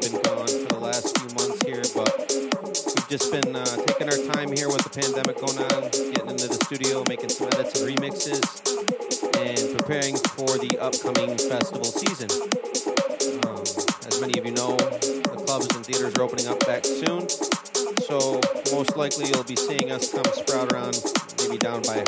been gone for the last few months here, but we've just been uh, taking our time here with the pandemic going on, getting into the studio, making some edits and remixes, likely you'll be seeing us come sprout around maybe down by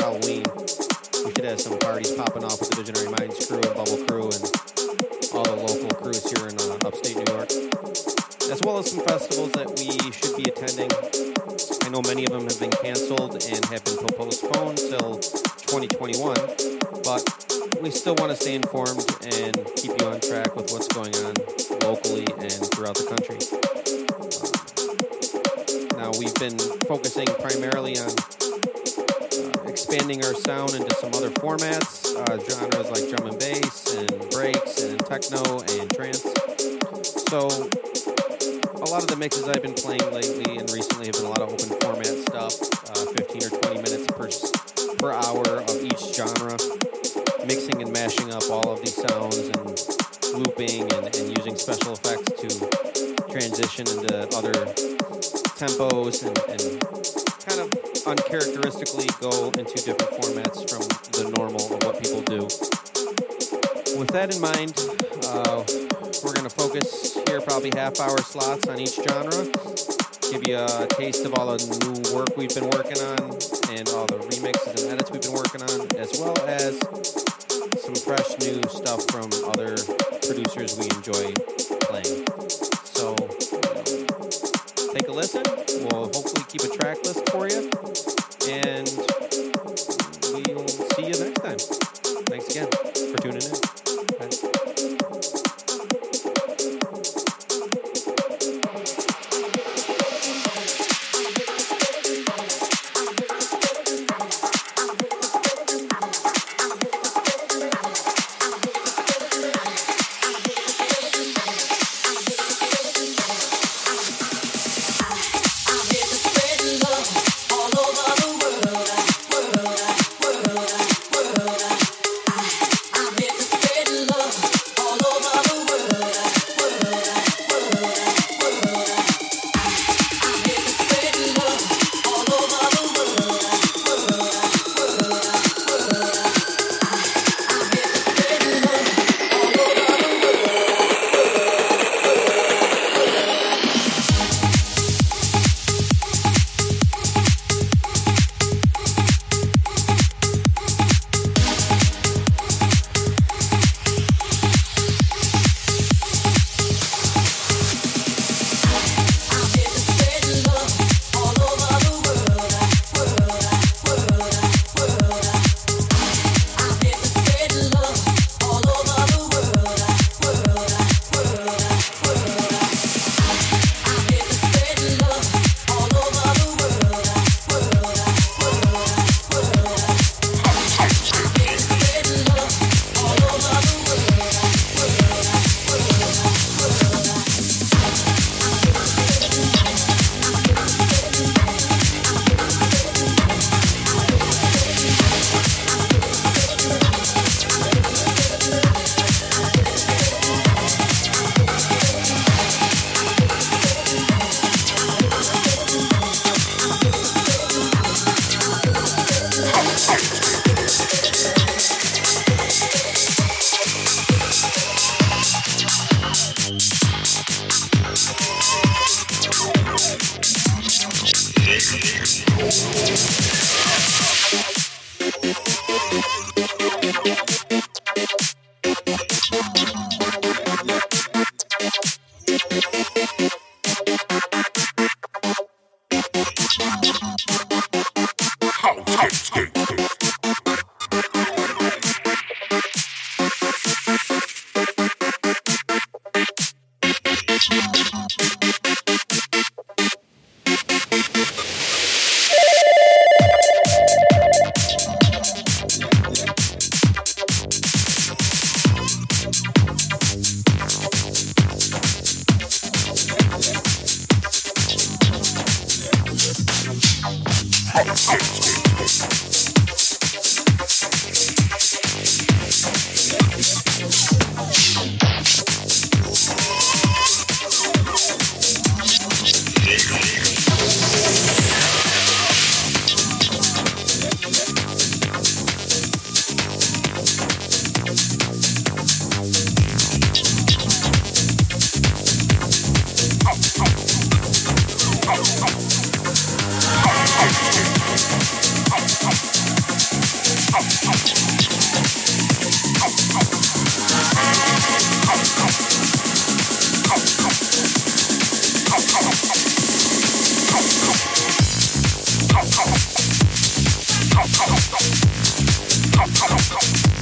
into different formats from the normal of what people do. With that in mind, uh, we're going to focus here probably half hour slots on each genre, give you a taste of all the new work we've been working on and all the remixes and edits we've been working on, as well as some fresh new stuff from other producers we enjoy playing. So, take a listen. We'll hopefully keep a track list for you. And we'll see you next time. Thanks again Come, come, come.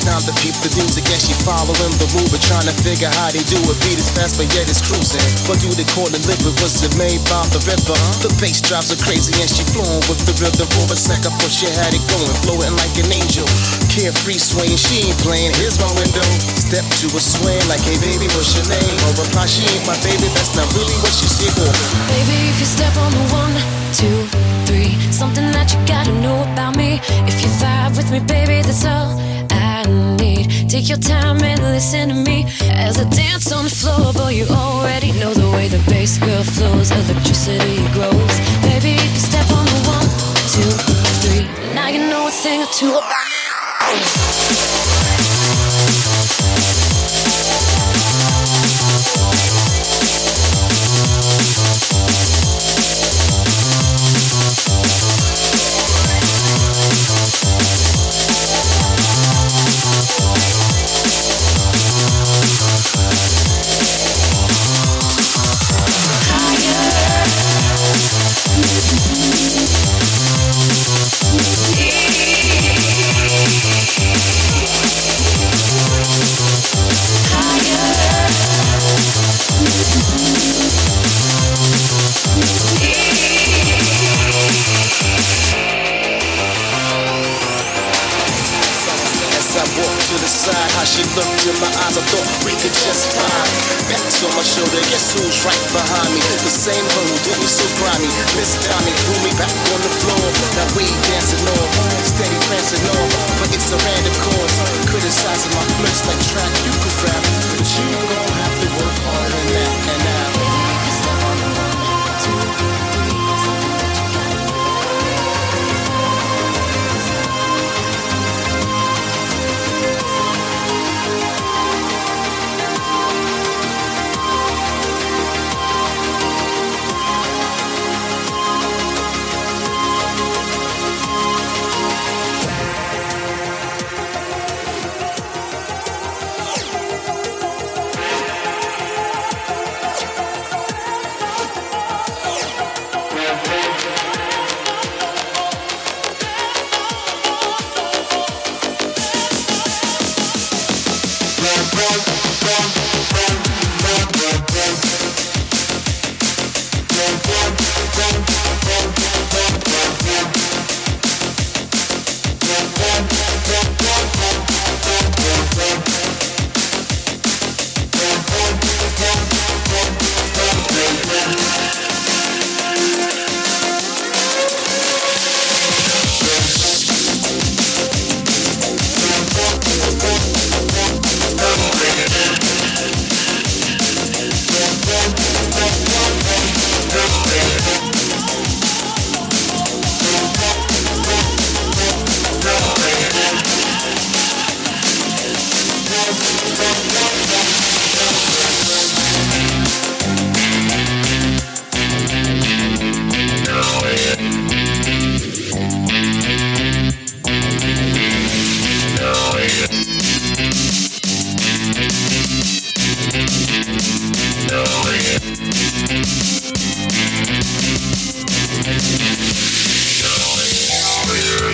Time to peep the music as she following the movement, trying to figure how they do it. Beat is fast, but yet it's cruising. What do they call it? Liquid was it made by the river? The bass drops are crazy and she flowing with the rhythm. For a second, before she had it going, flowing like an angel. Carefree swaying, she ain't playing. Here's my window. Step to a swing like, hey baby, what's your name? Or reply, she ain't my baby. That's not really what she said. Or Baby, if you step on the one, two, three, something that you gotta know about me. If you vibe with me, baby, that's all Need. Take your time and listen to me as I dance on the floor. Boy, you already know the way the bass girl flows, electricity grows. Baby, if you step on the one, two, three, now you know a thing or two about in my eyes, I thought we could just vibe. Backs on my shoulder, guess who's right behind me? The same hoe who did me so grimy. Miss Tommy pulled me back on the floor. Now we dancing on, steady prancing on, but it's a random course. Criticizing my flips like track you could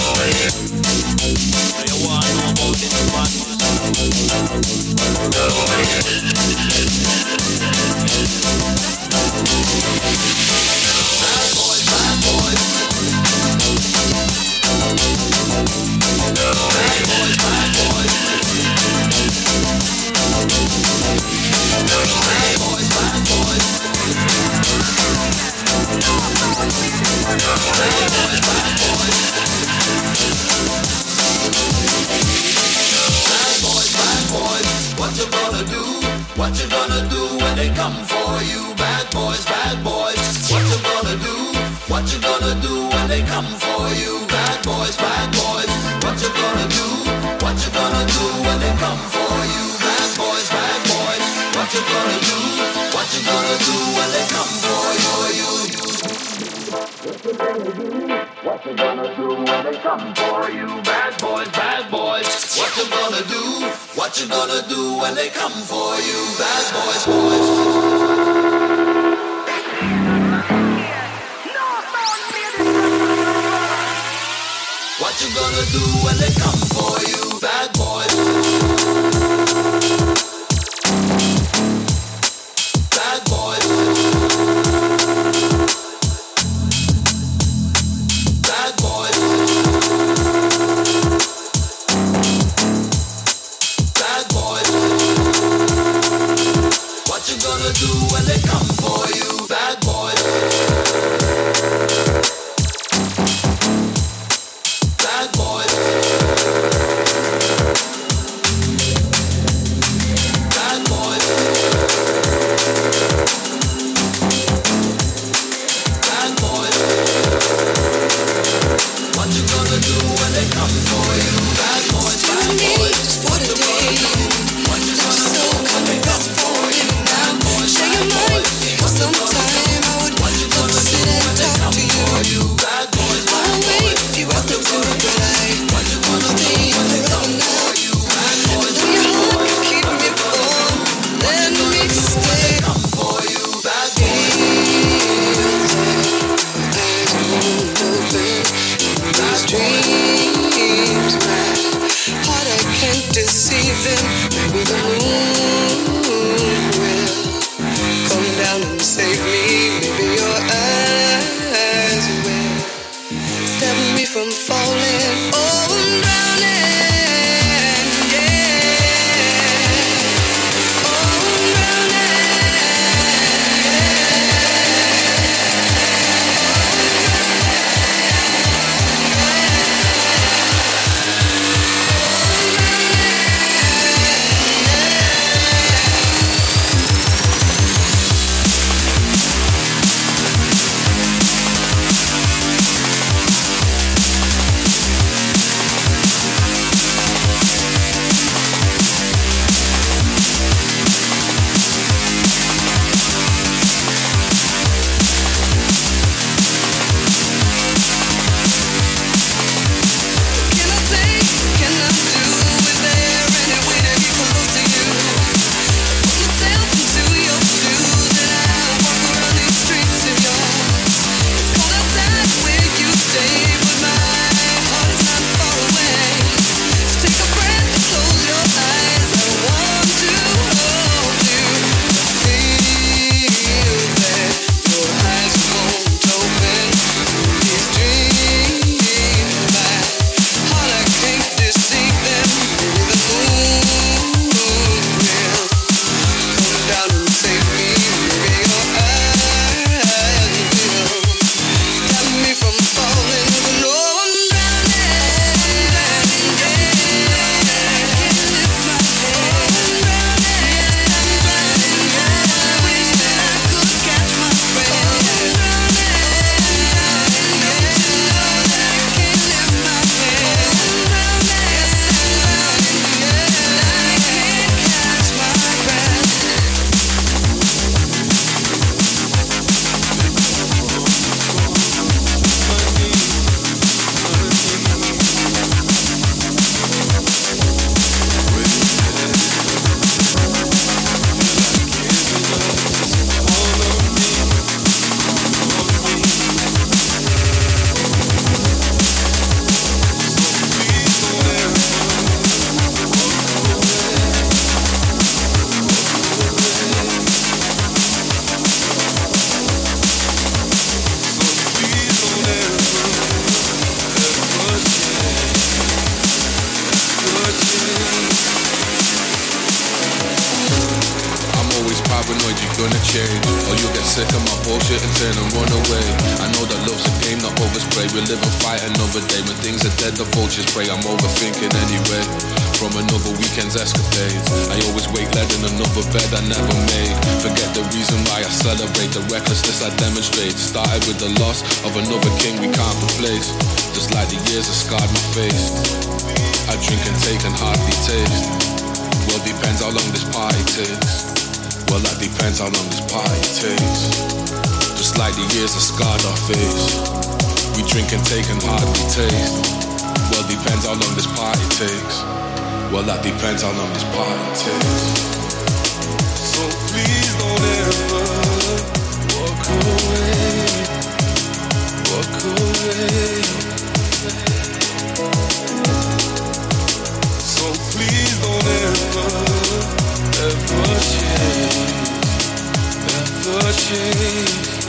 What What you gonna do when they come for you, bad boys, boys? What you gonna do when they come for you? turn and run away. I know that love's a game, not overspray. We live and fight another day. When things are dead, the vultures pray. I'm overthinking anyway. From another weekend's escapades, I always wake led in another bed I never made. Forget the reason why I celebrate the recklessness I demonstrate. Started with the loss of another king we can't replace. Just like the years have scarred my face. I drink and take and hardly taste. Well, depends how long this party takes. Well, that depends how long this party takes. Just like the years have scarred our face. We drink and take and hardly taste. Well, depends how long this party takes. Well, that depends how long this party takes. So please don't ever walk away. Walk away. So please don't ever, ever change. Ever change.